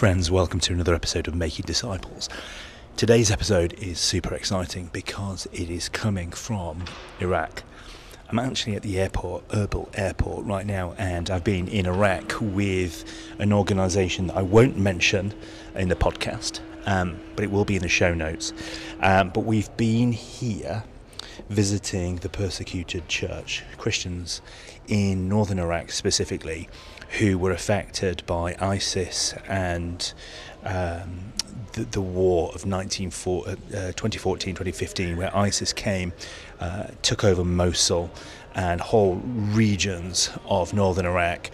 Friends, welcome to another episode of Making Disciples. Today's episode is super exciting because it is coming from Iraq. I'm actually at the airport, Erbil Airport, right now, and I've been in Iraq with an organisation that I won't mention in the podcast, um, but it will be in the show notes. Um, but we've been here visiting the persecuted church, Christians in northern Iraq specifically, who were affected by ISIS and um, the, the, war of 2014 2015, where ISIS came, uh, took over Mosul and whole regions of northern Iraq.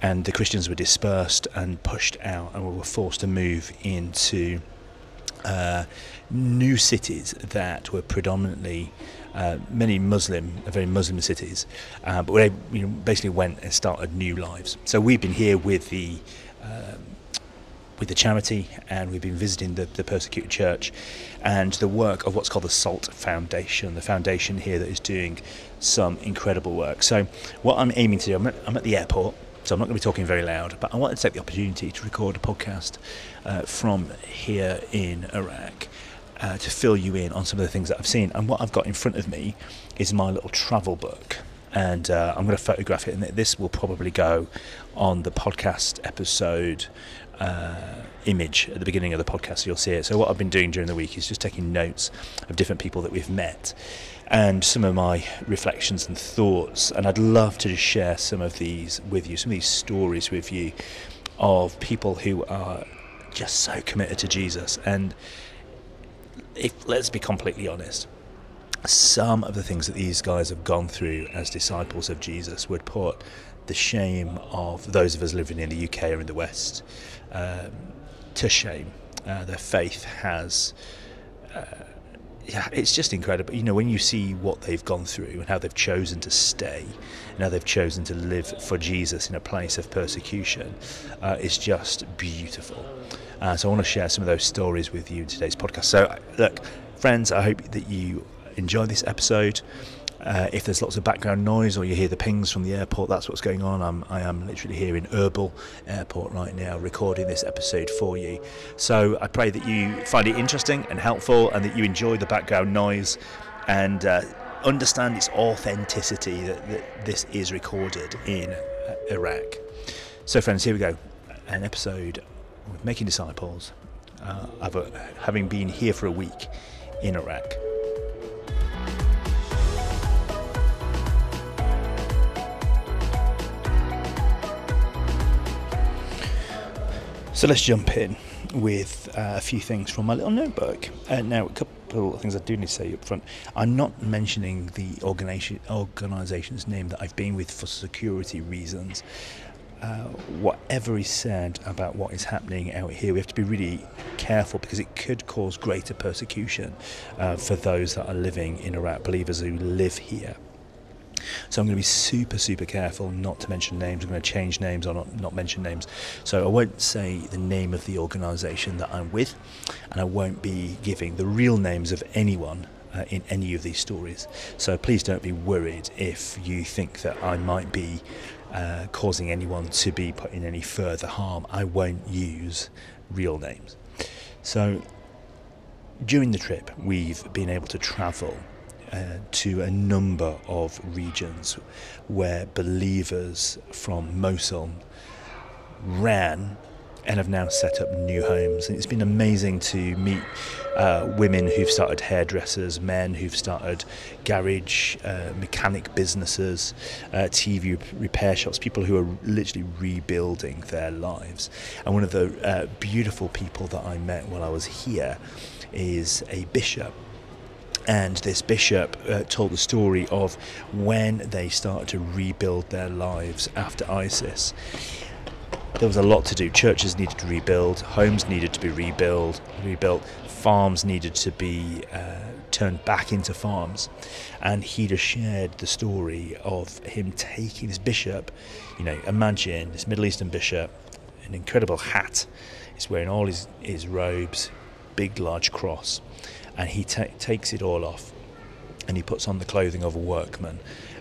And the Christians were dispersed and pushed out, and were forced to move into uh, new cities that were predominantly uh, many Muslim, very Muslim cities, uh, but they you know, basically went and started new lives. So we've been here with the um, with the charity, and we've been visiting the, the persecuted church, and the work of what's called the SALT Foundation, the foundation here that is doing some incredible work. So what I'm aiming to do, I'm at, I'm at the airport. So I'm not going to be talking very loud, but I wanted to take the opportunity to record a podcast uh, from here in Iraq uh, to fill you in on some of the things that I've seen. And what I've got in front of me is my little travel book. And uh, I'm going to photograph it, and this will probably go on the podcast episode uh, image at the beginning of the podcast. You'll see it. So, what I've been doing during the week is just taking notes of different people that we've met and some of my reflections and thoughts. And I'd love to just share some of these with you, some of these stories with you of people who are just so committed to Jesus. And if let's be completely honest, some of the things that these guys have gone through as disciples of Jesus would put the shame of those of us living in the UK or in the West um, to shame. Uh, their faith has. Uh, yeah, it's just incredible. You know, when you see what they've gone through and how they've chosen to stay and how they've chosen to live for Jesus in a place of persecution, uh, it's just beautiful. Uh, so I want to share some of those stories with you in today's podcast. So, look, friends, I hope that you enjoy this episode. Uh, if there's lots of background noise or you hear the pings from the airport, that's what's going on. I'm, I am literally here in Erbil Airport right now recording this episode for you. So I pray that you find it interesting and helpful and that you enjoy the background noise and uh, understand its authenticity that, that this is recorded in uh, Iraq. So, friends, here we go. An episode with Making Disciples, uh, having been here for a week in Iraq. So let's jump in with uh, a few things from my little notebook. Uh, now, a couple of things I do need to say up front. I'm not mentioning the organization, organization's name that I've been with for security reasons. Uh, whatever is said about what is happening out here, we have to be really careful because it could cause greater persecution uh, for those that are living in Iraq, believers who live here. So I'm going to be super, super careful not to mention names. I'm going to change names or not, not mention names. So I won't say the name of the organisation that I'm with, and I won't be giving the real names of anyone uh, in any of these stories. So please don't be worried if you think that I might be uh, causing anyone to be put in any further harm. I won't use real names. So during the trip, we've been able to travel uh, to a number of regions where believers from Mosul ran and have now set up new homes. And it's been amazing to meet uh, women who've started hairdressers, men who've started garage uh, mechanic businesses, uh, TV repair shops, people who are literally rebuilding their lives. And one of the uh, beautiful people that I met while I was here is a bishop and this bishop uh, told the story of when they started to rebuild their lives after ISIS. There was a lot to do. Churches needed to rebuild, homes needed to be rebuilt, rebuilt, farms needed to be uh, turned back into farms. And he just shared the story of him taking this bishop, you know, imagine this Middle Eastern bishop, an incredible hat, he's wearing all his, his robes, big large cross. And he ta- takes it all off and he puts on the clothing of a workman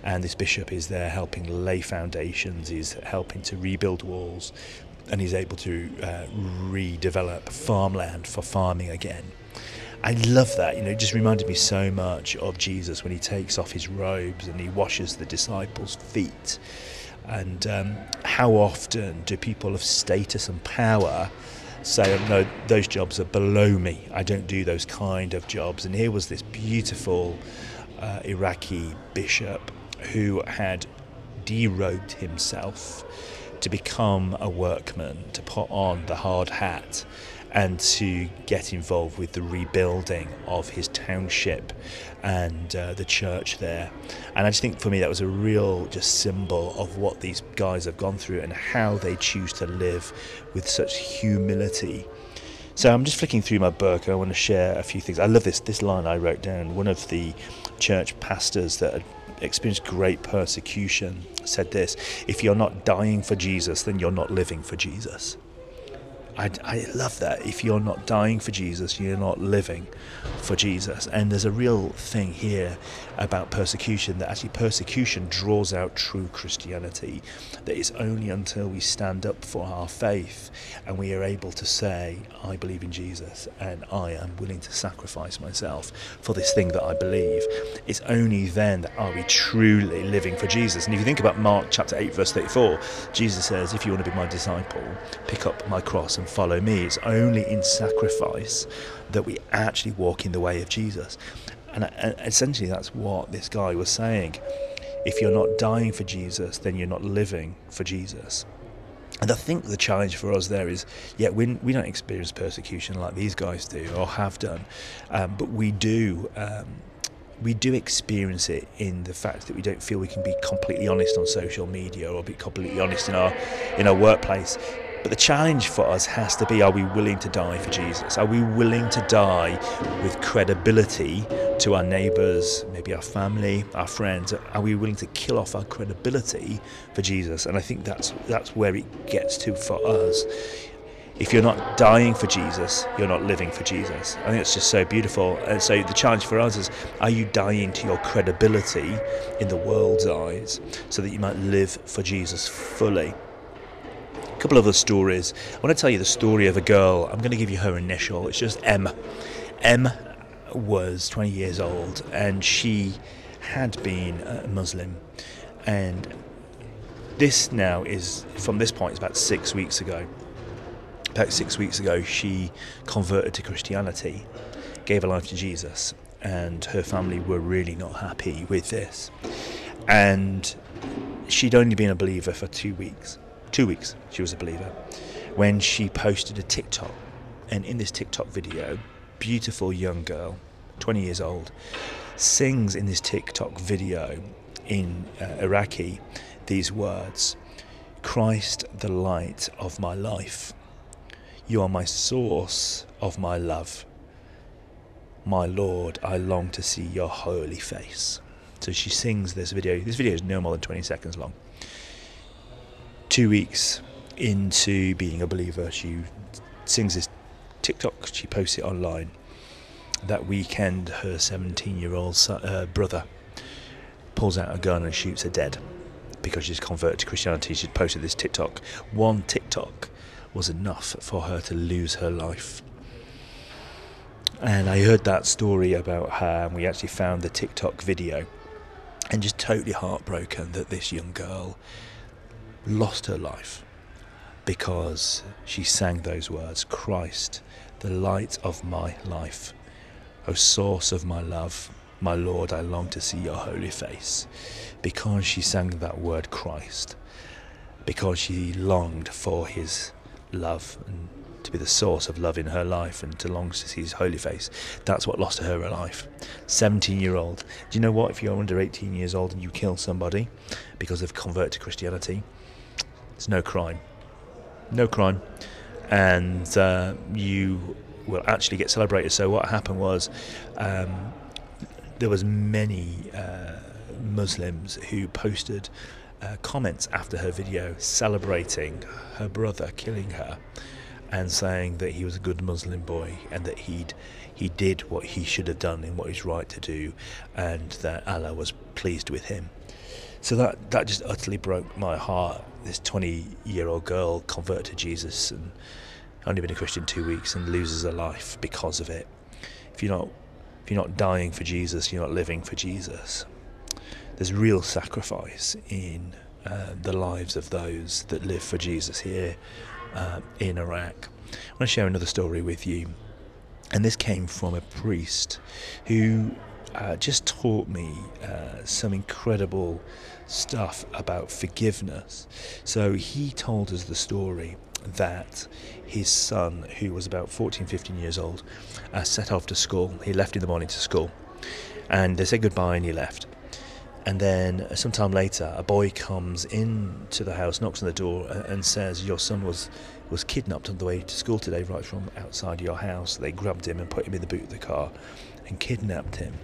and this bishop is there helping lay foundations he's helping to rebuild walls and he's able to uh, redevelop farmland for farming again. I love that. You know, it just reminded me so much of Jesus when he takes off his robes and he washes the disciples' feet. And um, how often do people of status and power say, no, those jobs are below me. I don't do those kind of jobs. And here was this beautiful uh, Iraqi bishop who had derobed himself to become a workman, to put on the hard hat, and to get involved with the rebuilding of his township and uh, the church there. And I just think for me that was a real just symbol of what these guys have gone through and how they choose to live with such humility. So I'm just flicking through my book. I want to share a few things. I love this this line I wrote down. One of the church pastors that had experienced great persecution said this: "If you're not dying for Jesus, then you're not living for Jesus." I, I love that. If you're not dying for Jesus, you're not living for Jesus. And there's a real thing here about persecution that actually persecution draws out true Christianity. That it's only until we stand up for our faith and we are able to say, I believe in Jesus and I am willing to sacrifice myself for this thing that I believe. It's only then that are we truly living for Jesus. And if you think about Mark chapter 8, verse 34, Jesus says, If you want to be my disciple, pick up my cross and follow me. It's only in sacrifice that we actually walk in the way of Jesus. And, essentially, that's what this guy was saying. If you're not dying for Jesus, then you're not living for Jesus. And I think the challenge for us there is, yeah, we, we don't experience persecution like these guys do or have done, um, but we do. Um, we do experience it in the fact that we don't feel we can be completely honest on social media or be completely honest in our in our workplace but the challenge for us has to be are we willing to die for Jesus? Are we willing to die with credibility to our neighbours, maybe our family, our friends? Are we willing to kill off our credibility for Jesus? And I think that's that's where it gets to for us. If you're not dying for Jesus, you're not living for Jesus. I think it's just so beautiful. And so the challenge for us is are you dying to your credibility in the world's eyes so that you might live for Jesus fully? A couple of other stories. I want to tell you the story of a girl. I'm going to give you her initial. It's just M. M was 20 years old and she had been a Muslim. And this now is, from this point, it's about six weeks ago. About six weeks ago, she converted to Christianity, gave her life to Jesus, and her family were really not happy with this. And she'd only been a believer for two weeks two weeks she was a believer, when she posted a TikTok. And in this TikTok video, beautiful young girl, 20 years old, sings in this TikTok video in uh, Iraqi these words Christ, the light of my life. You are my source of my love. My Lord, I long to see your holy face. So she sings this video. This video is no more than 20 seconds long two weeks into being a believer, she sings this TikTok, she posts it online. That weekend, her 17 year old uh, brother pulls out a gun and shoots her dead because she's converted to Christianity. She'd posted this TikTok. One TikTok was enough for her to lose her life. And I heard that story about her, and we actually found the TikTok video, and just totally heartbroken that this young girl lost her life because she sang those words Christ, the light of my life, O source of my love, my Lord, I long to see your holy face. Because she sang that word Christ, because she longed for his love and to be the source of love in her life and to long to see his holy face. That's what lost her her life. 17 year old. Do you know what? If you're under 18 years old and you kill somebody because they've converted to Christianity, it's no crime. No crime. And uh, you will actually get celebrated. So what happened was um, there was many uh, Muslims who posted uh, comments after her video celebrating her brother killing her. and saying that he was a good Muslim boy and that he'd he did what he should have done and what he's right to do, and that Allah was pleased with him. So that that just utterly broke my heart. This 20 year old girl converted to Jesus and only been a Christian two weeks and loses her life because of it. If you're not if you're not dying for Jesus, you're not living for Jesus. There's real sacrifice in uh, the lives of those that live for Jesus here uh, in Iraq. I want to share another story with you, and this came from a priest who uh, just taught me uh, some incredible stuff about forgiveness. So he told us the story that his son, who was about 14, 15 years old, uh, set off to school. He left in the morning to school, and they said goodbye and he left. And then sometime later, a boy comes into the house, knocks on the door, and says, "Your son was was kidnapped on the way to school today, right from outside your house. They grabbed him and put him in the boot of the car, and kidnapped him.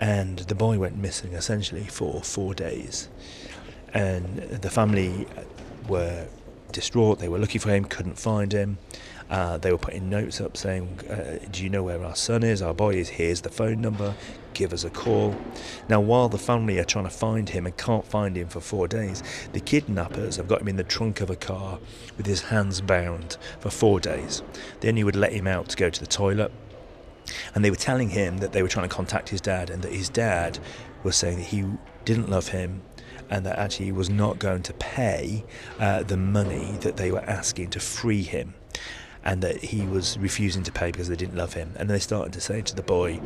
And the boy went missing essentially for four days. And the family were distraught. They were looking for him, couldn't find him. Uh, they were putting notes up saying, uh, Do you know where our son is? Our boy is. Here's the phone number. Give us a call. Now, while the family are trying to find him and can't find him for four days, the kidnappers have got him in the trunk of a car with his hands bound for four days. Then he would let him out to go to the toilet. And they were telling him that they were trying to contact his dad and that his dad was saying that he didn't love him and that actually he was not going to pay uh, the money that they were asking to free him and that he was refusing to pay because they didn't love him. And they started to say to the boy,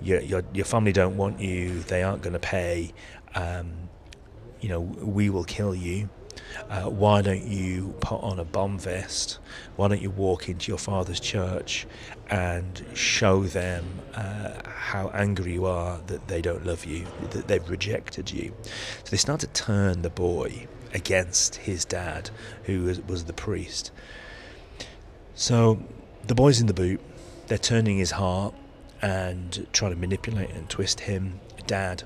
"Your your, your family don't want you. They aren't going to pay. Um, you know, we will kill you." Uh, why don't you put on a bomb vest? Why don't you walk into your father's church and show them uh, how angry you are that they don't love you, that they've rejected you? So they start to turn the boy against his dad, who was, was the priest. So the boy's in the boot, they're turning his heart and trying to manipulate and twist him. Dad,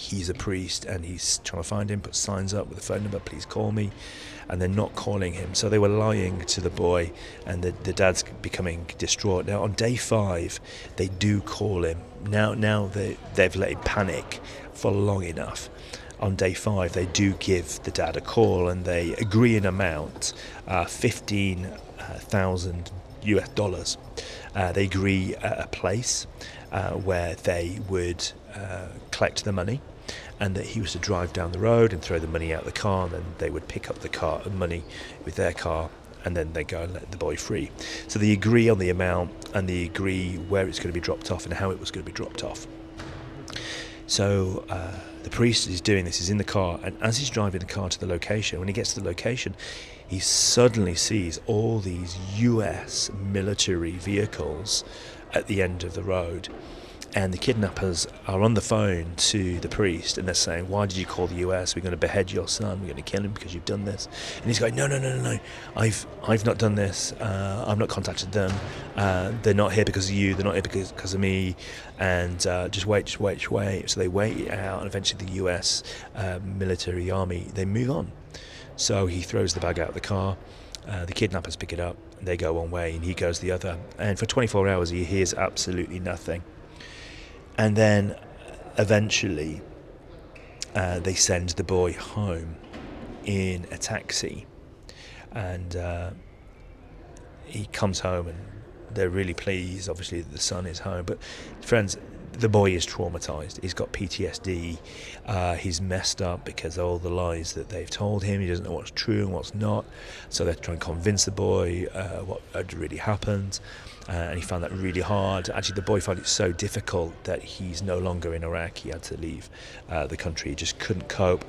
he's a priest and he's trying to find him, put signs up with a phone number, please call me. And they're not calling him. So they were lying to the boy, and the, the dad's becoming distraught. Now, on day five, they do call him. Now, now they, they've let him panic for long enough on day five, they do give the dad a call and they agree an amount, uh, 15 thousand US dollars. Uh, they agree a place uh, where they would uh, collect the money, and that he was to drive down the road and throw the money out of the car, and then they would pick up the car and money with their car, and then they go and let the boy free. So they agree on the amount and they agree where it's going to be dropped off and how it was going to be dropped off. So uh, the priest is doing this, he's in the car, and as he's driving the car to the location, when he gets to the location, he suddenly sees all these US military vehicles at the end of the road. And the kidnappers are on the phone to the priest and they're saying, Why did you call the US? We're going to behead your son. We're going to kill him because you've done this. And he's going, No, no, no, no, no. I've, I've not done this. Uh, I've not contacted them. Uh, they're not here because of you. They're not here because, because of me. And uh, just wait, just wait, just wait. So they wait out. And eventually the US uh, military army, they move on. So he throws the bag out of the car. Uh, the kidnappers pick it up. They go one way and he goes the other. And for 24 hours, he hears absolutely nothing. And then eventually, uh, they send the boy home in a taxi. And uh, he comes home and they're really pleased, obviously, that the son is home. But, friends, the boy is traumatized. He's got PTSD. Uh, he's messed up because of all the lies that they've told him. He doesn't know what's true and what's not. So they're trying to convince the boy uh, what had really happened. Uh, and he found that really hard. Actually, the boy found it so difficult that he's no longer in Iraq. He had to leave uh, the country. He just couldn't cope.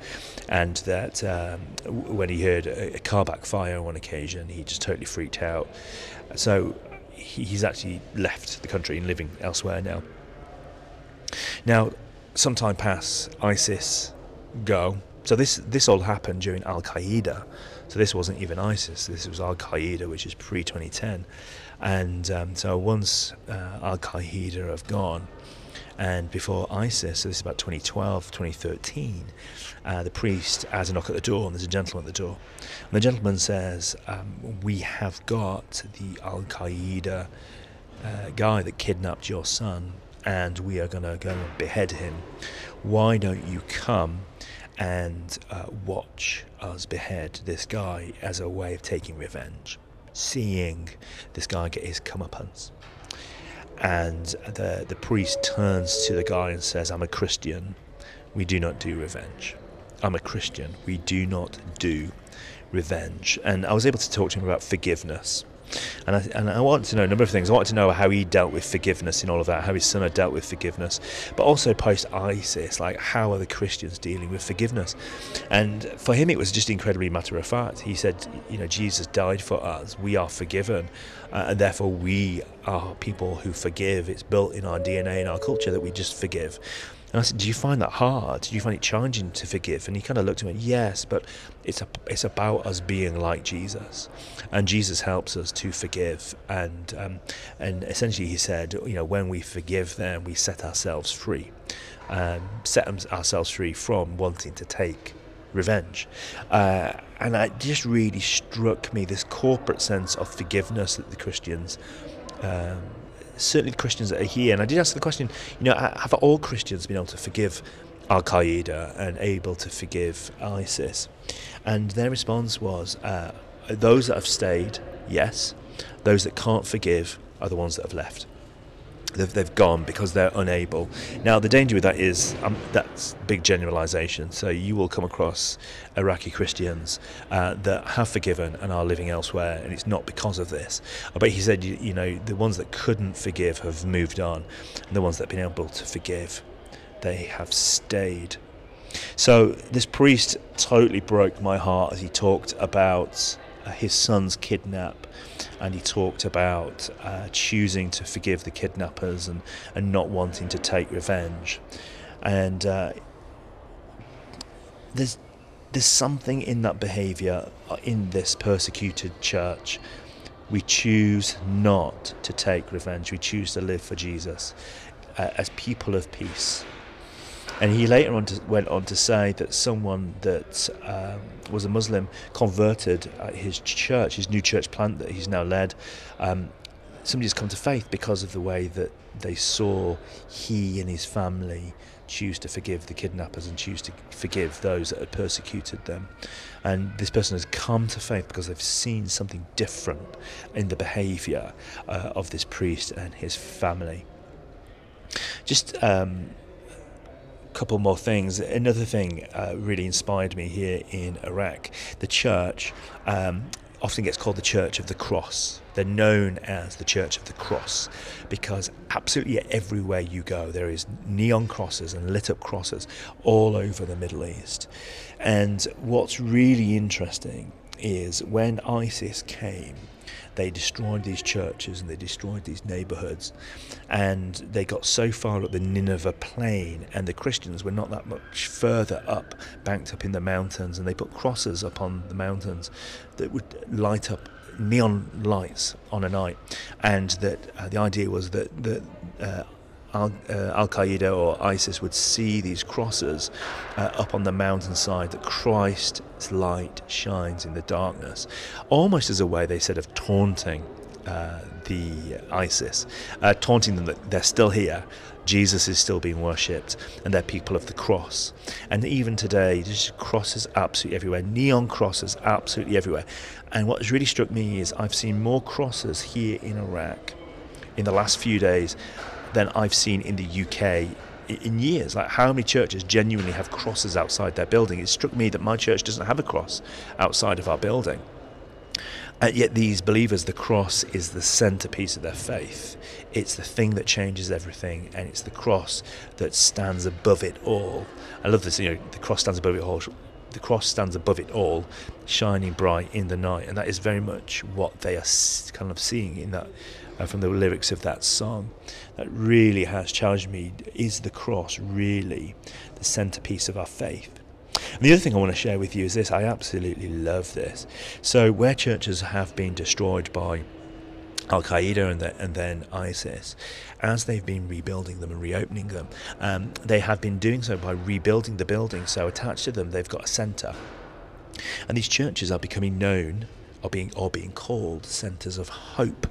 And that um, when he heard a, a car backfire on one occasion, he just totally freaked out. So he's actually left the country and living elsewhere now. Now, some time pass, ISIS go. So this this all happened during Al Qaeda. So this wasn't even ISIS. This was Al Qaeda, which is pre 2010. And um, so once uh, Al Qaeda have gone, And before ISIS, so this is about 2012, 2013, uh, the priest has a knock at the door, and there's a gentleman at the door. And the gentleman says, um, We have got the Al Qaeda uh, guy that kidnapped your son, and we are going to go and behead him. Why don't you come and uh, watch us behead this guy as a way of taking revenge? Seeing this guy get his comeuppance. And the, the priest turns to the guy and says, I'm a Christian. We do not do revenge. I'm a Christian. We do not do revenge. And I was able to talk to him about forgiveness and I, and I wanted to know a number of things. I wanted to know how he dealt with forgiveness in all of that, how his son had dealt with forgiveness, but also post ISIS, like how are the Christians dealing with forgiveness? And for him, it was just incredibly matter of fact. He said, you know, Jesus died for us, we are forgiven, uh, and therefore we are people who forgive. It's built in our DNA, in our culture, that we just forgive. And I said, "Do you find that hard? Do you find it challenging to forgive?" And he kind of looked at me, "Yes, but it's a, it's about us being like Jesus, and Jesus helps us to forgive." And um, and essentially, he said, "You know, when we forgive, then we set ourselves free, um, set ourselves free from wanting to take." revenge. Uh, and it just really struck me this corporate sense of forgiveness that the Christians um, certainly the Christians that are here. And I did ask the question, you know, have all Christians been able to forgive Al Qaeda and able to forgive ISIS? And their response was, uh, those that have stayed, yes. Those that can't forgive are the ones that have left they've, they've gone because they're unable. Now, the danger with that is um, that's big generalization. So you will come across Iraqi Christians uh, that have forgiven and are living elsewhere, and it's not because of this. But he said, you, you know, the ones that couldn't forgive have moved on, and the ones that have been able to forgive, they have stayed. So this priest totally broke my heart as he talked about uh, his son's kidnap and he talked about uh, choosing to forgive the kidnappers and, and not wanting to take revenge. And uh, there's there's something in that behaviour uh, in this persecuted church. We choose not to take revenge. We choose to live for Jesus uh, as people of peace. And he later on to, went on to say that someone that um, was a Muslim converted at his church, his new church plant that he's now led. Um, somebody's come to faith because of the way that they saw he and his family choose to forgive the kidnappers and choose to forgive those that had persecuted them. And this person has come to faith because they've seen something different in the behaviour uh, of this priest and his family. Just um, couple more things. Another thing uh, really inspired me here in Iraq. The church um, often gets called the Church of the Cross. They're known as the Church of the Cross because absolutely everywhere you go, there is neon crosses and lit up crosses all over the Middle East. And what's really interesting is when ISIS came they destroyed these churches and they destroyed these neighborhoods. And they got so far up the Nineveh plain, and the Christians were not that much further up, banked up in the mountains. And they put crosses up on the mountains that would light up neon lights on a night. And that uh, the idea was that, that uh, Al, uh, Qaeda or ISIS would see these crosses uh, up on the mountainside that Christ's light shines in the darkness, almost as a way, they said, of taunting uh, the ISIS, uh, taunting them that they're still here. Jesus is still being worshipped, and they're people of the cross. And even today, there's crosses absolutely everywhere, neon crosses absolutely everywhere. And what has really struck me is I've seen more crosses here in Iraq in the last few days than I've seen in the UK in years. Like how many churches genuinely have crosses outside their building? It struck me that my church doesn't have a cross outside of our building. And yet, these believers, the cross is the centerpiece of their faith. It's the thing that changes everything, and it's the cross that stands above it all. I love this, you know, the cross stands above it all. The cross stands above it all, shining bright in the night, and that is very much what they are kind of seeing in that uh, from the lyrics of that song that really has challenged me is the cross really the centerpiece of our faith? And the other thing I want to share with you is this I absolutely love this. So, where churches have been destroyed by Al Qaeda and, the, and, then ISIS, as they've been rebuilding them and reopening them, um, they have been doing so by rebuilding the building. So attached to them, they've got a centre, and these churches are becoming known, or being or being called centres of hope.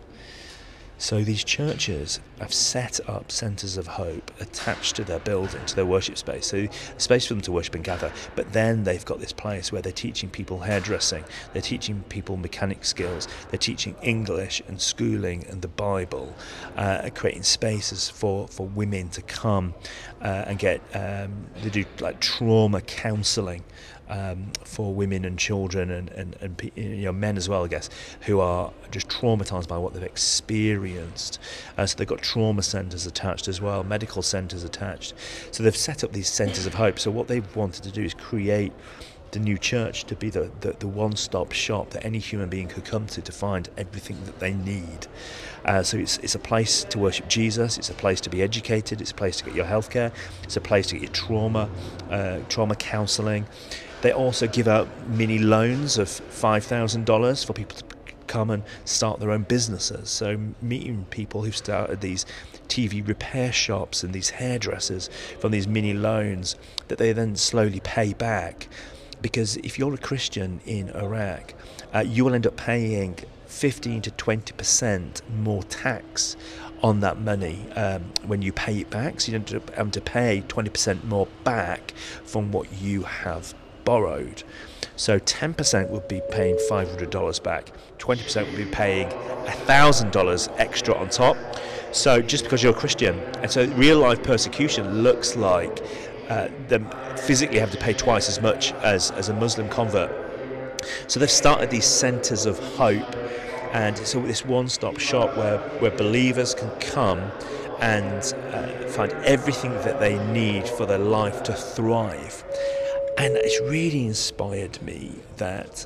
So these churches have set up centres of hope attached to their building, to their worship space. So space for them to worship and gather. But then they've got this place where they're teaching people hairdressing, they're teaching people mechanic skills, they're teaching English and schooling and the Bible, uh, creating spaces for, for women to come uh, and get um, they do like trauma counselling um, for women and children and, and, and you know, men as well, I guess, who are just traumatized by what they've experienced. Uh, so they've got trauma centers attached as well, medical centers attached. So they've set up these centers of hope. So what they've wanted to do is create the new church to be the, the, the one stop shop that any human being could come to to find everything that they need. Uh, so it's, it's a place to worship Jesus, it's a place to be educated, it's a place to get your healthcare, it's a place to get your trauma, uh, trauma counseling. They also give out mini loans of $5,000 for people to come and start their own businesses. So, meeting people who've started these TV repair shops and these hairdressers from these mini loans that they then slowly pay back. Because if you're a Christian in Iraq, uh, you will end up paying 15 to 20% more tax on that money um, when you pay it back. So you end up having to pay 20% more back from what you have borrowed. So 10% would be paying $500 back, 20% would be paying $1,000 extra on top. So just because you're a Christian, and so real life persecution looks like uh, them physically have to pay twice as much as, as a Muslim convert. So they've started these centres of hope, and so this one-stop shop where where believers can come and uh, find everything that they need for their life to thrive. And it's really inspired me that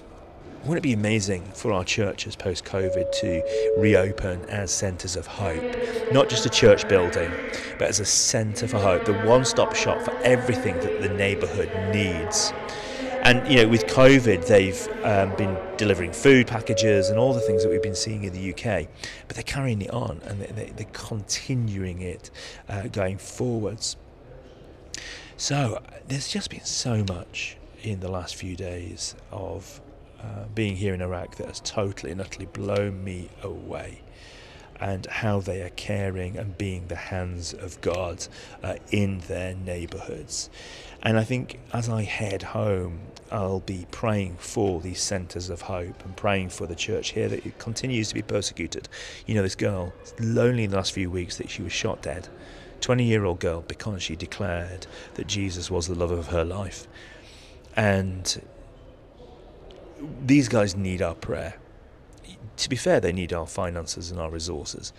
wouldn't it be amazing for our churches post COVID to reopen as centres of hope? Not just a church building, but as a centre for hope, the one stop shop for everything that the neighbourhood needs. And you know, with COVID, they've um, been delivering food packages and all the things that we've been seeing in the UK, but they're carrying it on and they, are continuing it uh, going forwards. So there's just been so much in the last few days of uh, being here in Iraq that has totally and utterly blown me away. And how they are caring and being the hands of God uh, in their neighborhoods. And I think as I head home, I'll be praying for these centers of hope and praying for the church here that it continues to be persecuted. You know, this girl, lonely in the last few weeks that she was shot dead 20 year old girl because she declared that Jesus was the love of her life. And these guys need our prayer. To be fair, they need our finances and our resources,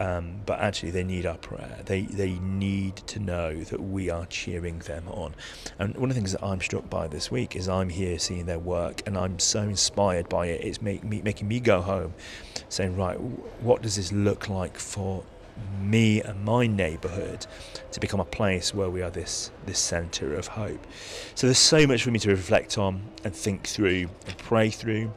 um, but actually, they need our prayer. They they need to know that we are cheering them on. And one of the things that I'm struck by this week is I'm here seeing their work, and I'm so inspired by it. It's make me, making me go home, saying, right, what does this look like for me and my neighbourhood to become a place where we are this this centre of hope. So there's so much for me to reflect on and think through and pray through.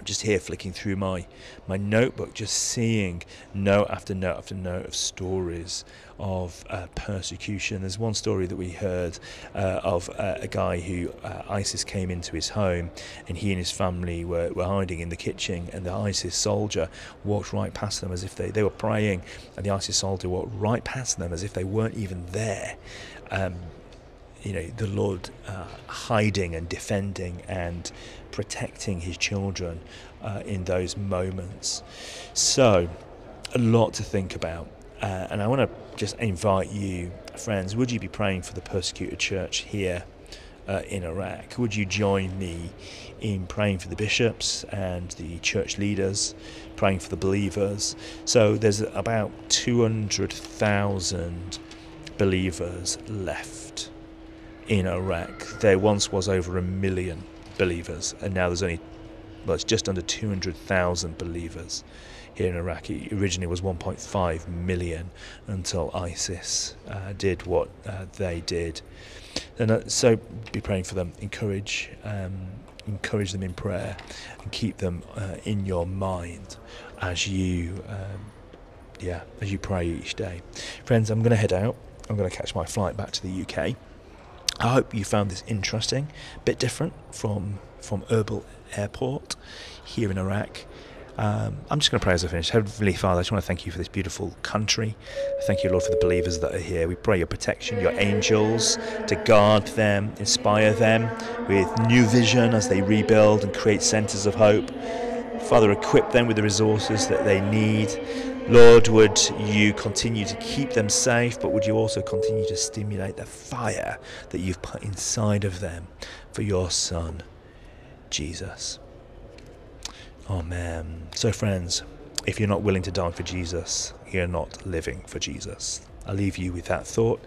I'm just here flicking through my my notebook, just seeing note after note after note of stories of uh, persecution. There's one story that we heard uh, of uh, a guy who uh, ISIS came into his home, and he and his family were, were hiding in the kitchen, and the ISIS soldier walked right past them as if they, they were praying, and the ISIS soldier walked right past them as if they weren't even there. Um, you know, the Lord uh, hiding and defending and protecting his children uh, in those moments. So, a lot to think about. Uh, and I want to just invite you, friends, would you be praying for the persecuted church here uh, in Iraq? Would you join me in praying for the bishops and the church leaders, praying for the believers? So there's about 200,000 believers left in Iraq. There once was over a million believers, and now there's only, well, it's just under 200,000 believers here in Iraq. It originally was 1.5 million until ISIS uh, did what uh, they did. And uh, so be praying for them, encourage um, encourage them in prayer, and keep them uh, in your mind as you, um, yeah, as you pray each day. Friends, I'm going to head out. I'm going to catch my flight back to the UK. I hope you found this interesting, a bit different from from Erbil Airport here in Iraq. Um, I'm just going to pray as I finish. Heavenly Father, I just want to thank you for this beautiful country. Thank you, Lord, for the believers that are here. We pray your protection, your angels to guard them, inspire them with new vision as they rebuild and create centers of hope. Father, equip them with the resources that they need. Lord, would you continue to keep them safe, but would you also continue to stimulate the fire that you've put inside of them for your Son, Jesus? Amen. So, friends, if you're not willing to die for Jesus, you're not living for Jesus. I leave you with that thought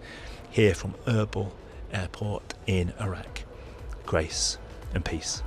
here from Erbil Airport in Iraq. Grace and peace.